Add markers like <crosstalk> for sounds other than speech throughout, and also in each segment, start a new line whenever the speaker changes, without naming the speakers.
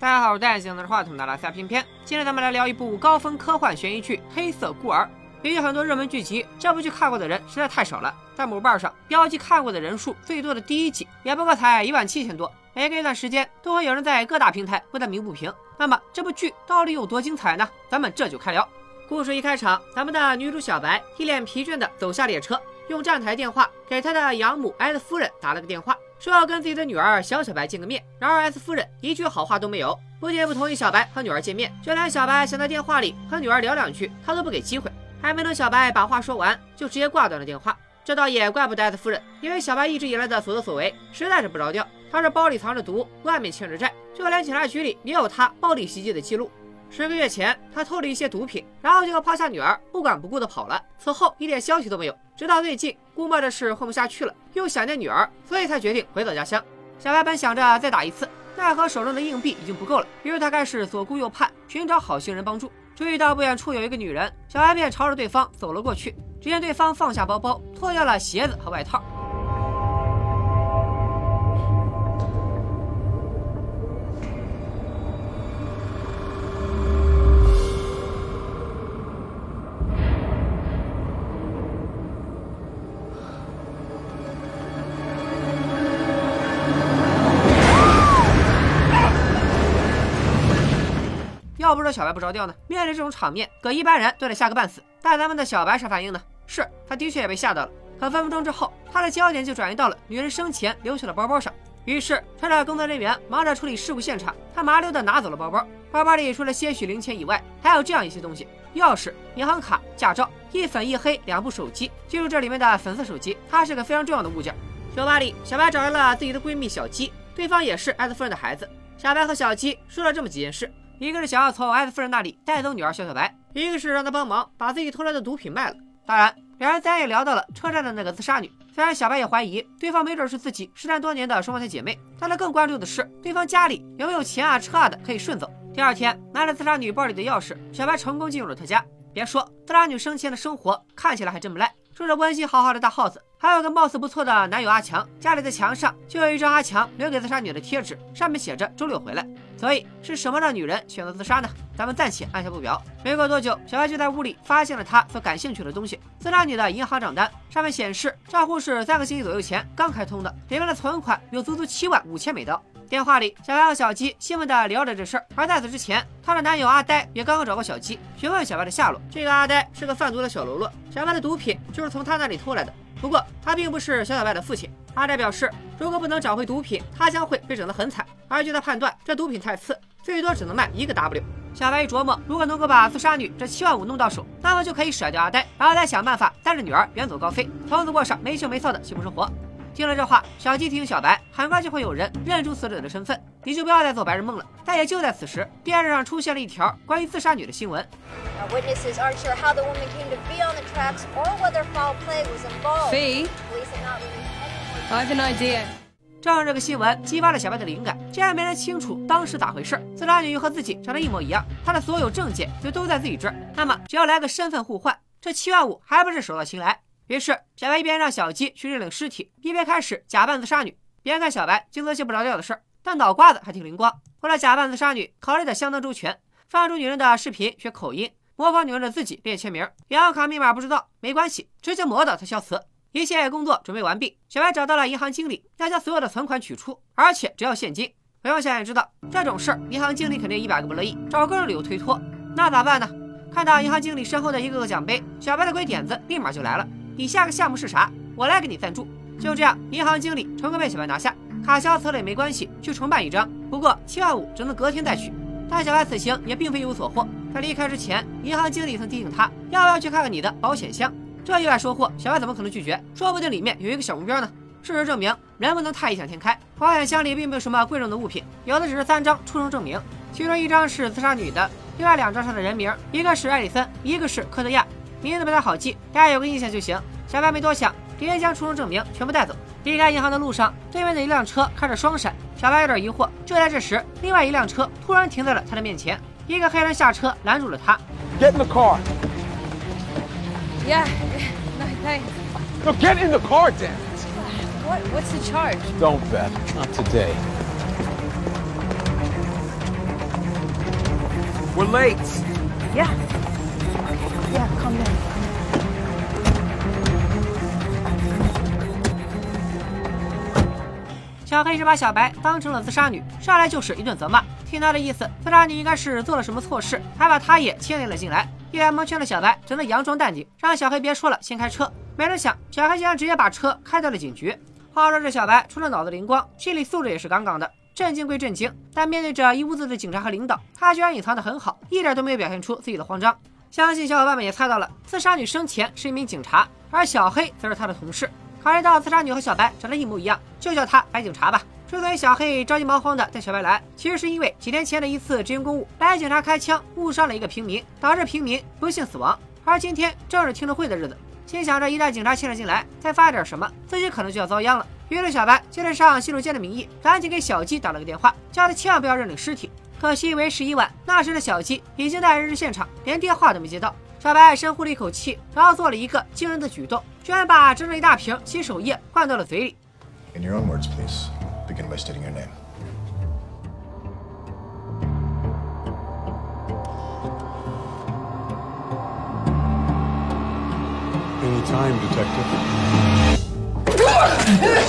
大家好，我是戴眼镜拿着话筒的拉斯加片片。今天咱们来聊一部高分科幻悬疑剧《黑色孤儿》。比起很多热门剧集，这部剧看过的人实在太少了。在某瓣上标记看过的人数最多的第一集，也不过才一万七千多。每隔一段时间，都会有人在各大平台为它鸣不平。那么这部剧到底有多精彩呢？咱们这就开聊。故事一开场，咱们的女主小白一脸疲倦地走下列车，用站台电话给她的养母 S 夫人打了个电话。说要跟自己的女儿小小白见个面，然而 S 夫人一句好话都没有，不仅不同意小白和女儿见面，就连小白想在电话里和女儿聊两句，她都不给机会。还没等小白把话说完，就直接挂断了电话。这倒也怪不得 S 夫人，因为小白一直以来的所作所为实在是不着调。他这包里藏着毒，外面欠着债，就连警察局里也有他暴力袭击的记录。十个月前，他偷了一些毒品，然后就抛下女儿，不管不顾的跑了。此后一点消息都没有，直到最近，估摸着是混不下去了，又想念女儿，所以才决定回到家乡。小白本想着再打一次，奈何手中的硬币已经不够了，于是他开始左顾右盼，寻找好心人帮助。注意到不远处有一个女人，小白便朝着对方走了过去。只见对方放下包包，脱掉了鞋子和外套。不说小白不着调呢？面对这种场面，搁一般人都得吓个半死。但咱们的小白啥反应呢？是他的确也被吓到了。可分分钟之后，他的焦点就转移到了女人生前留下的包包上。于是，趁着工作人员忙着处理事故现场，他麻溜的拿走了包包。包包里除了些许零钱以外，还有这样一些东西：钥匙、银行卡、驾照，一粉一黑两部手机。记住这里面的粉色手机，它是个非常重要的物件。酒吧里，小白找来了自己的闺蜜小鸡，对方也是艾斯夫人的孩子。小白和小鸡说了这么几件事。一个是想要从艾斯夫人那里带走女儿小小白，一个是让她帮忙把自己偷来的毒品卖了。当然，两人再也聊到了车站的那个自杀女。虽然小白也怀疑对方没准是自己失散多年的双胞胎姐妹，但他更关注的是对方家里有没有钱啊、车啊的可以顺走。第二天，拿着自杀女包里的钥匙，小白成功进入了她家。别说，自杀女生前的生活看起来还真不赖，住着温馨好好的大 house，还有个貌似不错的男友阿强。家里的墙上就有一张阿强留给自杀女的贴纸，上面写着周六回来。所以是什么让女人选择自杀呢？咱们暂且按下不表。没过多久，小白就在屋里发现了他所感兴趣的东西——自杀女的银行账单。上面显示账户是三个星期左右前刚开通的，里面的存款有足足七万五千美刀。电话里，小白和小鸡兴奋地聊着这事儿。而在此之前，她的男友阿呆也刚刚找过小鸡，询问小白的下落。这个阿呆是个贩毒的小喽啰，小白的毒品就是从他那里偷来的。不过他并不是小小白的父亲。阿呆表示，如果不能找回毒品，他将会被整得很惨。而据他判断，这毒品太次，最多只能卖一个 W。小白一琢磨，如果能够把自杀女这七万五弄到手，那么就可以甩掉阿呆，然后再想办法带着女儿远走高飞，从此过上没羞没臊的幸福生活。听了这话，小鸡提醒小白，很快就会有人认出死者的身份，你就不要再做白日梦了。但也就在此时，电视上出现了一条关于自杀女的新闻。
Witnesses aren't sure how the woman came to be on the tracks or whether foul play was involved. Police have not released any more.
I have an idea.
正这个新闻激发了小白的灵感，竟然没人清楚当时咋回事，自杀女又和自己长得一模一样，她的所有证件就都在自己这儿，那么只要来个身份互换，这七万五还不是手到擒来？于是小白一边让小鸡去认领尸体，一边开始假扮自杀女。别看小白净做些不着调的事儿，但脑瓜子还挺灵光。为了假扮自杀女，考虑的相当周全，放出女人的视频学口音，模仿女人的自己练签名，银行卡密码不知道没关系，直接磨到她消磁。一切工作准备完毕，小白找到了银行经理，要将所有的存款取出，而且只要现金。不用想也知道，这种事儿银行经理肯定一百个不乐意，找各种理由推脱。那咋办呢？看到银行经理身后的一个个奖杯，小白的鬼点子立马就来了。你下个项目是啥？我来给你赞助。就这样，银行经理成功被小白拿下，卡消磁了也没关系，去重办一张。不过七万五只能隔天再取。但小白此行也并非一无所获，在离开之前，银行经理曾提醒他，要不要去看看你的保险箱。这意外收获，小白怎么可能拒绝？说不定里面有一个小目标呢。事实证明，人不能太异想天开。保险箱里并没有什么贵重的物品，有的只是三张出生证明，其中一张是自杀女的，另外两张上的人名，一个是艾里森，一个是科特亚，名字不太好记，大家有个印象就行。小白没多想，直接将出生证明全部带走。离开银行的路上，对面的一辆车开着双闪，小白有点疑惑。就在这时，另外一辆车突然停在了他的面前，一个黑人下车拦住了他。
Get in the car.
Yeah. No, thanks.
No, get in the car, damn it.
What? What's the charge?
Don't, Beth. Not today. We're late.
Yeah,
小黑是把小白当成了自杀女，上来就是一顿责骂。听他的意思，自杀女应该是做了什么错事，还把他也牵连了进来。一脸蒙圈的小白只能佯装淡定，让小黑别说了，先开车。没成想，小黑竟然直接把车开到了警局。话说这小白除了脑子灵光，心理素质也是杠杠的。震惊归震惊，但面对着一屋子的警察和领导，他居然隐藏得很好，一点都没有表现出自己的慌张。相信小伙伴们也猜到了，自杀女生前是一名警察，而小黑则是她的同事。考虑到自杀女和小白长得一模一样，就叫她白警察吧。之所以小黑着急忙慌的带小白来，其实是因为几天前的一次执行公务，白警察开枪误伤了一个平民，导致平民不幸死亡。而今天正是听证会的日子，心想着一旦警察牵了进来，再发点什么，自己可能就要遭殃了。于是小白借着上洗手间的名义，赶紧给小鸡打了个电话，叫他千万不要认领尸体。可惜为时已晚，那时的小鸡已经在人质现场，连电话都没接到。小白深呼了一口气，然后做了一个惊人的举动，居然把整整一大瓶洗手液灌到了嘴里。
In your own words, please, begin by stating your name.
Any time, Detective. <laughs>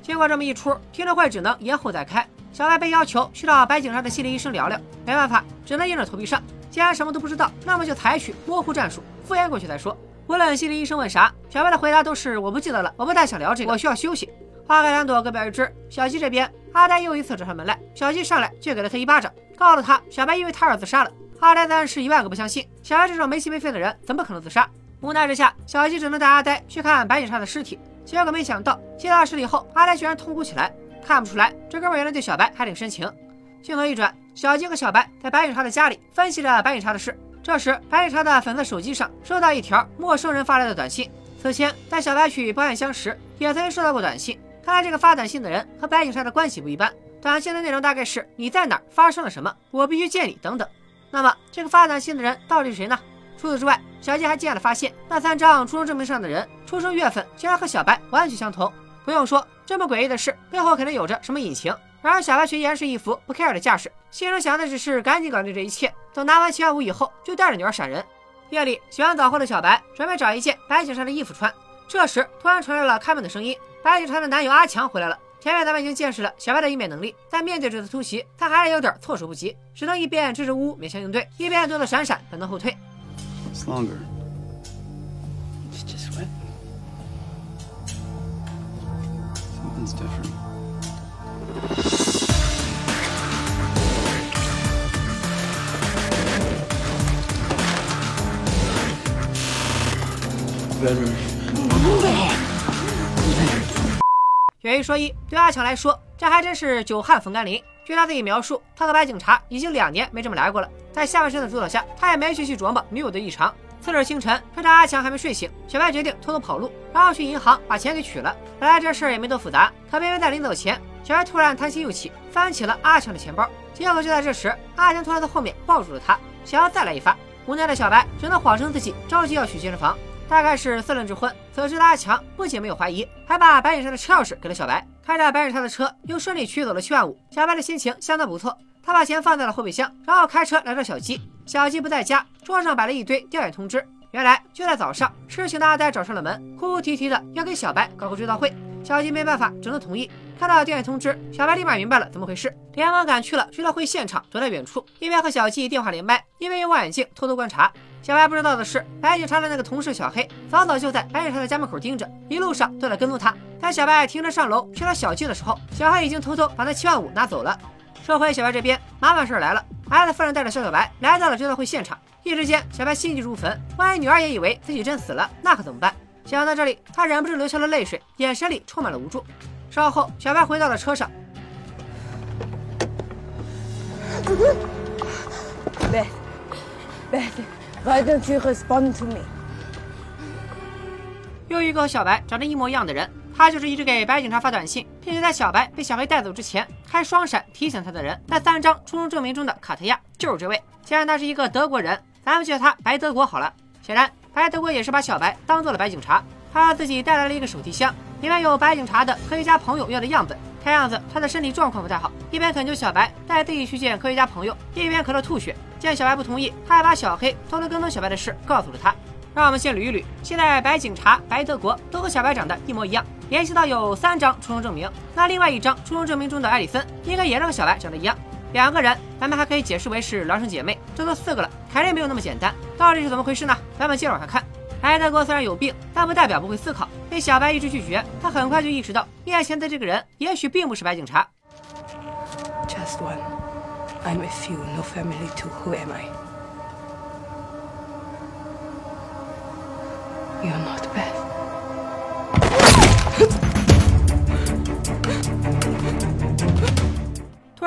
经过这么一出，听证会只能延后再开。小白被要求去找白警察的心理医生聊聊，没办法，只能硬着头皮上。既然什么都不知道，那么就采取模糊战术，敷衍过去再说。无论心理医生问啥，小白的回答都是我不记得了，我不太想聊这个，我需要休息。花开两朵，各表一枝。小鸡这边，阿呆又一次找上门来，小鸡上来就给了他一巴掌，告诉他小白因为他而自杀了。阿呆当然是一万个不相信，小白这种没心没肺的人怎么可能自杀？无奈之下，小鸡只能带阿呆去看白警察的尸体。结果没想到，接到尸体后，阿呆居然痛哭起来。看不出来，这哥们原来对小白还挺深情。镜头一转，小鸡和小白在白警察的家里分析着白警察的事。这时，白警察的粉色手机上收到一条陌生人发来的短信。此前，在小白去报案箱时，也曾收到过短信。看来这个发短信的人和白警察的关系不一般。短信的内容大概是：你在哪儿？发生了什么？我必须见你，等等。那么，这个发短信的人到底是谁呢？除此之外，小鸡还惊讶地发现，那三张出生证明上的人出生月份竟然和小白完全相同。不用说，这么诡异的事背后肯定有着什么隐情。然而小白却依然是一副不 care 的架势，心中想的只是赶紧搞定这一切。等拿完七万五以后，就带着女儿闪人。夜里洗完澡后的小白准备找一件白警察的衣服穿，这时突然传来了开门的声音。白警察的男友阿强回来了。前面咱们已经见识了小白的应变能力，但面对这次突袭，他还是有点措手不及，只能一边支支吾吾勉强应对，一边躲躲闪闪，本能后退。有一说一，对阿强来说，这还真是久旱逢甘霖。据他自己描述，他和白警察已经两年没这么来过了。在下半身的主导下，他也没去细琢磨女友的异常。次日清晨，趁着阿强还没睡醒，小白决定偷偷跑路，然后去银行把钱给取了。本来这事儿也没多复杂，可偏偏在临走前，小白突然贪心又起，翻起了阿强的钱包。结果就在这时，阿强突然在后面抱住了他，想要再来一发。无奈的小白只能谎称自己着急要去健身房。大概是四轮之婚，此时的阿强不仅没有怀疑，还把白警察的车钥匙给了小白。开着白警察的车，又顺利取走了七万五，小白的心情相当不错。他把钱放在了后备箱，然后开车来找小鸡。小鸡不在家，桌上摆了一堆调研通知。原来就在早上，痴情的阿呆找上了门，哭哭啼啼的要给小白搞个追悼会。小鸡没办法，只能同意。看到调研通知，小白立马明白了怎么回事，连忙赶去了追悼会现场，躲在远处，一边和小鸡电话连麦，一边用望远镜偷偷观察。小白不知道的是，白警察的那个同事小黑早早就在白警察的家门口盯着，一路上都在跟踪他。在小白停车上楼去找小鸡的时候，小黑已经偷偷把那七万五拿走了。说回小白这边，麻烦事儿来了，儿子夫人带着肖小白来到了追悼会现场。一时间，小白心急如焚，万一女儿也以为自己真死了，那可怎么办？想到这里，他忍不住流下了泪水，眼神里充满了无助。稍后，小白回到了车上
，Beth. Beth, why don't you respond to me?
又一个和小白长得一模一样的人，他就是一直给白警察发短信，并且在小白被小黑带走之前开双闪提醒他的人。那三张出生证明中的卡特亚就是这位。既然他是一个德国人，咱们就叫他白德国好了。显然，白德国也是把小白当做了白警察，他自己带来了一个手提箱，里面有白警察的科学家朋友要的样本。看样子他的身体状况不太好，一边恳求小白带自己去见科学家朋友，一边咳嗽吐血。见小白不同意，他还把小黑偷偷跟踪小白的事告诉了他。让我们先捋一捋，现在白警察、白德国都和小白长得一模一样，联系到有三张出生证明，那另外一张出生证明中的艾丽森应该也和小白长得一样。两个人，咱们还可以解释为是孪生姐妹，这都四个了，肯定没有那么简单。到底是怎么回事呢？咱们接着往下看。白德哥虽然有病，但不代表不会思考。被小白一直拒绝，他很快就意识到面前的这个人也许并不是白警察。
Just one. I'm with you, no family too. Who am I? You're not bad.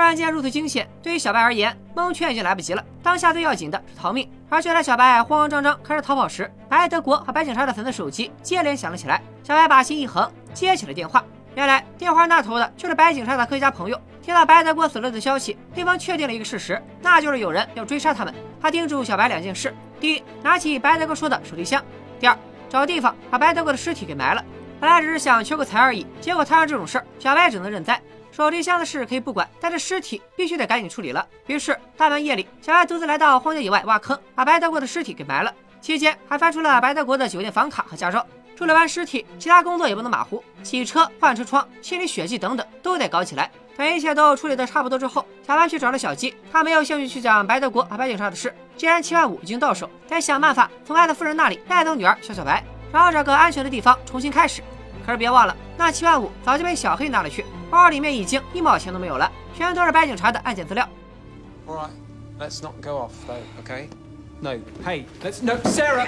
突然间如此惊险，对于小白而言，蒙圈已经来不及了。当下最要紧的是逃命。而就在小白慌慌张张开始逃跑时，白德国和白警察的粉色手机接连响了起来。小白把心一横，接起了电话。原来电话那头的就是白警察的科学家朋友。听到白德国死了的消息，对方确定了一个事实，那就是有人要追杀他们。他叮嘱小白两件事：第一，拿起白德国说的手提箱；第二，找地方把白德国的尸体给埋了。本来只是想求个财而已，结果摊上这种事儿，小白只能认栽。手提箱的事可以不管，但这尸体必须得赶紧处理了。于是大半夜里，小白独自来到荒郊野外挖坑，把白德国的尸体给埋了。期间还翻出了白德国的酒店房卡和驾照。处理完尸体，其他工作也不能马虎，洗车、换车窗、清理血迹等等都得搞起来。等一切都处理的差不多之后，小白去找了小鸡。他没有兴趣去讲白德国和白警察的事。既然七万五已经到手，得想办法从艾德夫人那里带走女儿小小白，然后找个安全的地方重新开始。可是别忘了，那七万五早就被小黑拿了去，包里面已经一毛钱都没有了，全都是白警察的案件资料。
All right, let's not go off though, okay? No, hey, let's no, Sarah,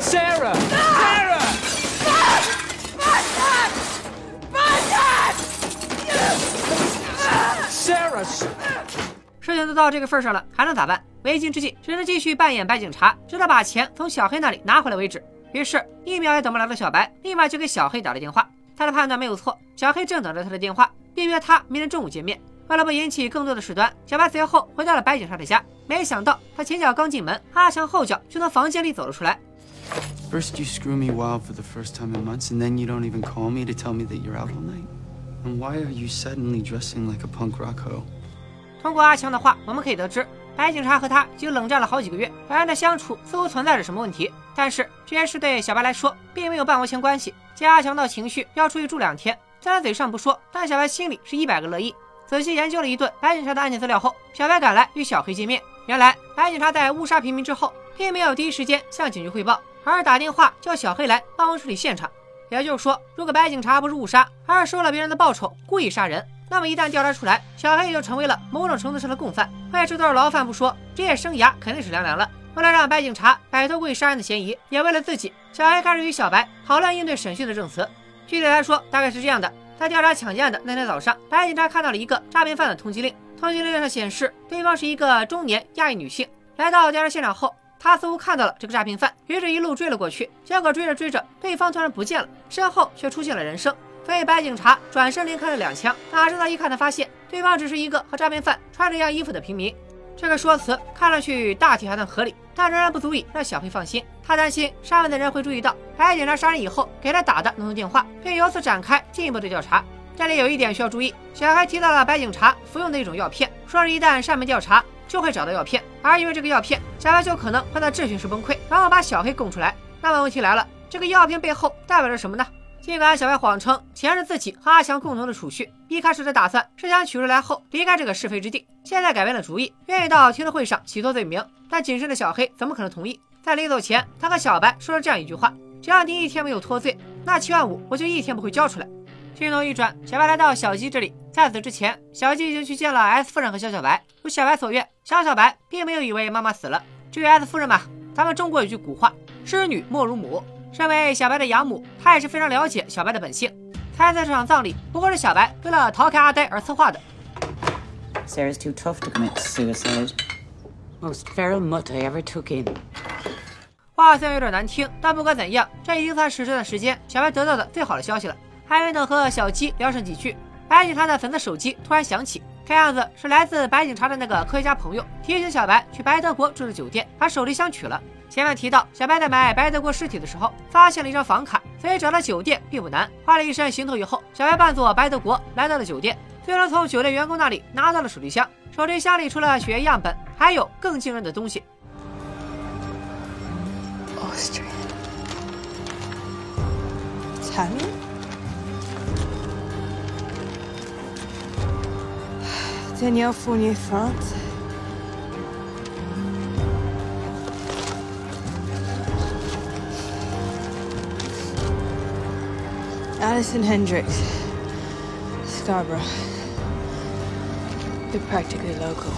Sarah, Sarah. Sarah,
事情都到这个份儿上了，还能咋办？为今之计，只能继续扮演白警察，直到把钱从小黑那里拿回来为止。于是，一秒也等不了的小白，立马就给小黑打了电话。他的判断没有错，小黑正等着他的电话，并约他明天中午见面。为了不引起更多的事端，小白随后回到了白警察的家。没想到，他前脚刚进门，阿强后脚就从房间里走了出来。
First, you screw me wild for the first time in months, and then you don't even call me to tell me that you're out all night. And why are you suddenly dressing like a punk rock hoe?
通过阿强的话，我们可以得知，白警察和他已经冷战了好几个月，两人的相处似乎存在着什么问题。但是这件事对小白来说并没有半毛钱关系。见阿强闹情绪要出去住两天，虽然嘴上不说，但小白心里是一百个乐意。仔细研究了一顿白警察的案件资料后，小白赶来与小黑见面。原来白警察在误杀平民之后，并没有第一时间向警局汇报，而是打电话叫小黑来帮忙处理现场。也就是说，如果白警察不是误杀，而是收了别人的报酬故意杀人，那么一旦调查出来，小黑也就成为了某种程度上的共犯。为这段牢饭不说，职业生涯肯定是凉凉了。为了让白警察摆脱故意杀人的嫌疑，也为了自己，小黑开始与小白讨论应对审讯的证词。具体来说，大概是这样的：在调查抢劫案的那天早上，白警察看到了一个诈骗犯的通缉令，通缉令上显示对方是一个中年亚裔女性。来到调查现场后，他似乎看到了这个诈骗犯，于是一路追了过去。结果追着追着，对方突然不见了，身后却出现了人声。所以白警察转身连开了两枪，哪知道一看，他发现对方只是一个和诈骗犯穿着一样衣服的平民。这个说辞看上去大体还算合理，但仍然不足以让小黑放心。他担心上面的人会注意到白警察杀人以后给他打的那通电话，并由此展开进一步的调查。这里有一点需要注意，小黑提到了白警察服用的一种药片，说是一旦上面调查就会找到药片，而因为这个药片，小白就可能会在质询时崩溃，然后把小黑供出来。那么问题来了，这个药片背后代表着什么呢？尽管小白谎称钱是自己和阿强共同的储蓄，一开始的打算是想取出来后离开这个是非之地，现在改变了主意，愿意到听证会上洗脱罪名。但谨慎的小黑怎么可能同意？在临走前，他和小白说了这样一句话：“只要你一天没有脱罪，那七万五我就一天不会交出来。”镜头一转，小白来到小鸡这里。在此之前，小鸡已经去见了 S 夫人和小小白。如小白所愿，小小白并没有以为妈妈死了。至于 S 夫人嘛，咱们中国有句古话：“知女莫如母。”身为小白的养母，她也是非常了解小白的本性。猜测这场葬礼不过是小白为了逃开阿呆而策划的。
Sarah's too tough to commit suicide. Most feral mutt I ever took in.
话虽然有点难听，但不管怎样，这已经算是这段时间小白得到的最好的消息了。还没等和小鸡聊上几句，白警察的粉色手机突然响起，看样子是来自白警察的那个科学家朋友提醒小白去白德国住的酒店，把手提箱取了。前面提到，小白在买白德国尸体的时候，发现了一张房卡，所以找到酒店并不难。换了一身行头以后，小白扮作白德国来到了酒店，最终从酒店员工那里拿到了手提箱。手提箱里除了血液样本，还有更惊人的东西。
Austrian. Italian? Danielle Fournier, France. Alison Hendricks. Scarborough. They're practically local.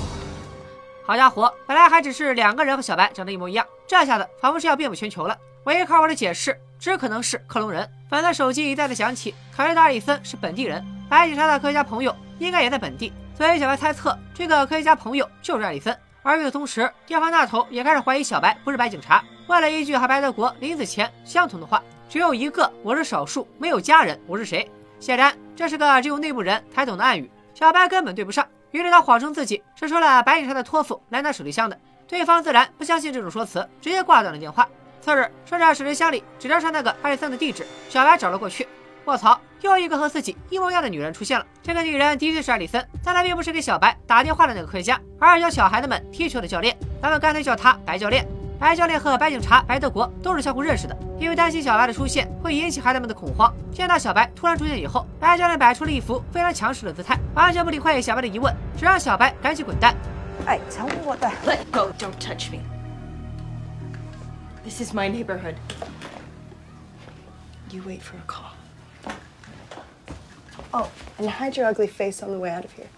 好家伙，本来还只是两个人和小白长得一模一样，这下子仿佛是要遍布全球了。唯一靠谱的解释只可能是克隆人。粉的手机一再的响起，考虑到阿里森是本地人，白警察的科学家朋友应该也在本地，所以小白猜测这个科学家朋友就是艾里森。而与此同时，电话那头也开始怀疑小白不是白警察。为了一句和白德国临死前相同的话：“只有一个，我是少数，没有家人，我是谁？”显然，这是个只有内部人才懂的暗语。小白根本对不上，于是他谎称自己是收了白警察的托付来拿手提箱的。对方自然不相信这种说辞，直接挂断了电话。次日，顺着手提箱里纸条上那个艾丽森的地址，小白找了过去。卧槽，又一个和自己一模一样的女人出现了。这个女人的确是艾丽森，但她并不是给小白打电话的那个科学家，而是教小孩子们踢球的教练。咱们干脆叫他白教练。白教练和白警察白德国都是相互认识的，因为担心小白的出现会引起孩子们的恐慌。见到小白突然出现以后，白教练摆出了一副非常强势的姿态，完全不理会小白的疑问，只让小白赶紧滚蛋。
Hey, tell me what the
Let go. Don't touch me. This is my neighborhood. You wait for a call.
Oh, and hide your ugly face on the way out of here.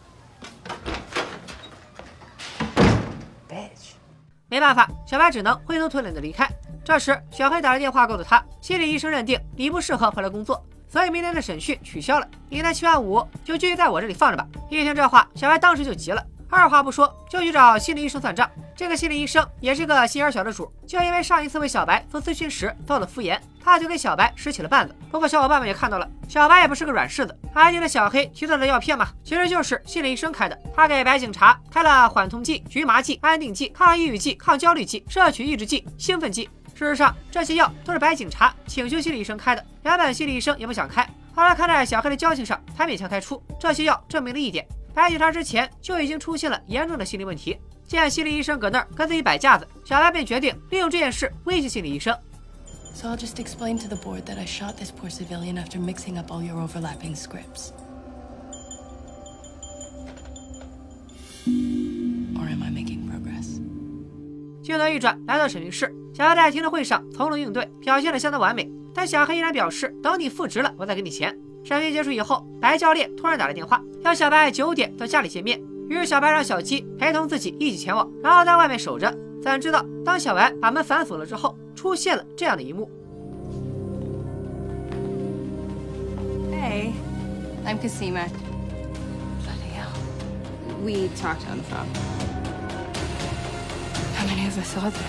没办法，小白只能灰头土脸的离开。这时，小黑打来电话告诉他，心理医生认定你不适合回来工作，所以明天的审讯取消了。你那七万五就继续在我这里放着吧。一听这话，小白当时就急了，二话不说就去找心理医生算账。这个心理医生也是个心眼小的主，就因为上一次为小白做咨询时遭了敷衍，他就给小白使起了绊子。不过小伙伴们也看到了，小白也不是个软柿子，还记得小黑提到的药片吗？其实就是心理医生开的。他给白警察开了缓痛剂、局麻剂、安定剂、抗抑郁剂、抗焦虑剂、摄取抑制剂、兴奋剂。事实上，这些药都是白警察请求心理医生开的，原本心理医生也不想开，后来看在小黑的交情上，才勉强开出。这些药证明了一点，白警察之前就已经出现了严重的心理问题。见心理医生搁那儿跟自己摆架子，小白便决定利用这件事威胁心理医生。
So I'll just explain to the board that I shot this poor civilian after mixing up all your overlapping scripts. Or am I making progress?
镜头一转，来到审讯室，小白在听证会上从容应对，表现得相当完美。但小黑依然表示，等你复职了，我再给你钱。审讯结束以后，白教练突然打来电话，要小白九点到家里见面。于是小白让小鸡陪同自己一起前往，然后在外面守着。怎知道，当小白把门反锁了之后，出现了这样的一幕。
Hey,
I'm Kasima.
bloody hell. We talked on the phone. How many of us are there?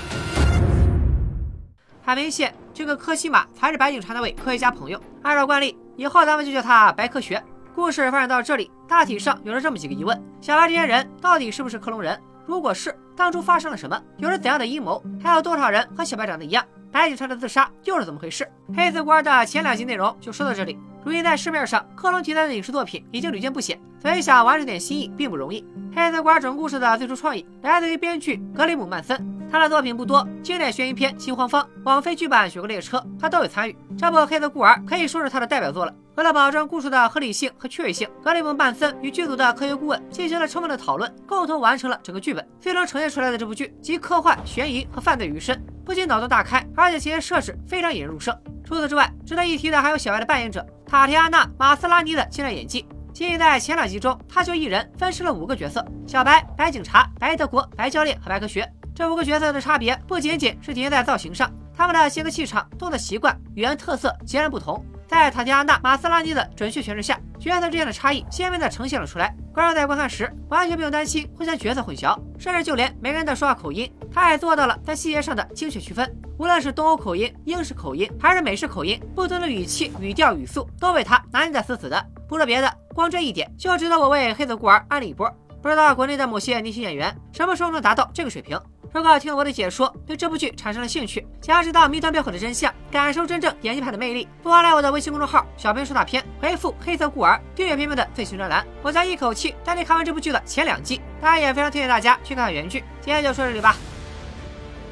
很明显，这个科西玛才是白警察那位科学家朋友。按照惯例，以后咱们就叫他白科学。故事发展到这里，大体上有了这么几个疑问：小白这些人到底是不是克隆人？如果是，当初发生了什么？有着怎样的阴谋？还有多少人和小白长得一样？白警察的自杀又是怎么回事？黑子孤儿的前两集内容就说到这里。如今在市面上，克隆题材的影视作品已经屡见不鲜，所以想玩出点新意并不容易。黑子孤儿整故事的最初创意来自于编剧格雷姆·曼森，他的作品不多，经典悬疑片《心慌方》、网飞剧版《雪国列车》，他都有参与。这部《黑色孤儿》可以说是他的代表作了。为了保证故事的合理性和趣味性，格雷蒙·曼森与剧组的科学顾问进行了充分的讨论，共同完成了整个剧本。最终呈现出来的这部剧集科幻、悬疑和犯罪于身，不仅脑洞大开，而且情节设置非常引人入胜。除此之外，值得一提的还有小白的扮演者塔提安娜·马斯拉尼的精湛演技。仅仅在前两集中，他就一人分饰了五个角色：小白、白警察、白德国、白教练和白科学。这五个角色的差别不仅仅是体现在造型上，他们的性格气场、动作习惯、语言特色截然不同。在塔提安娜·马斯拉尼的准确诠释下，角色之间的差异鲜明地呈现了出来。观众在观看时完全不用担心会将角色混淆，甚至就连每个人的说话口音，他也做到了在细节上的精确区分。无论是东欧口音、英式口音，还是美式口音，不同的语气、语调、语速都被他拿捏得死死的。不说别的，光这一点就值得我为黑色孤儿安利一波。不知道国内的某些年轻演员什么时候能达到这个水平？如果听了我的解说，对这部剧产生了兴趣，想要知道谜团背后的真相，感受真正演技派的魅力，不妨来我的微信公众号“小编说大片”，回复“黑色孤儿”订阅片片的最新专栏，我将一口气带你看完这部剧的前两季。当然，也非常推荐大家去看看原剧。今天就说这里吧，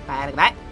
拜了个拜。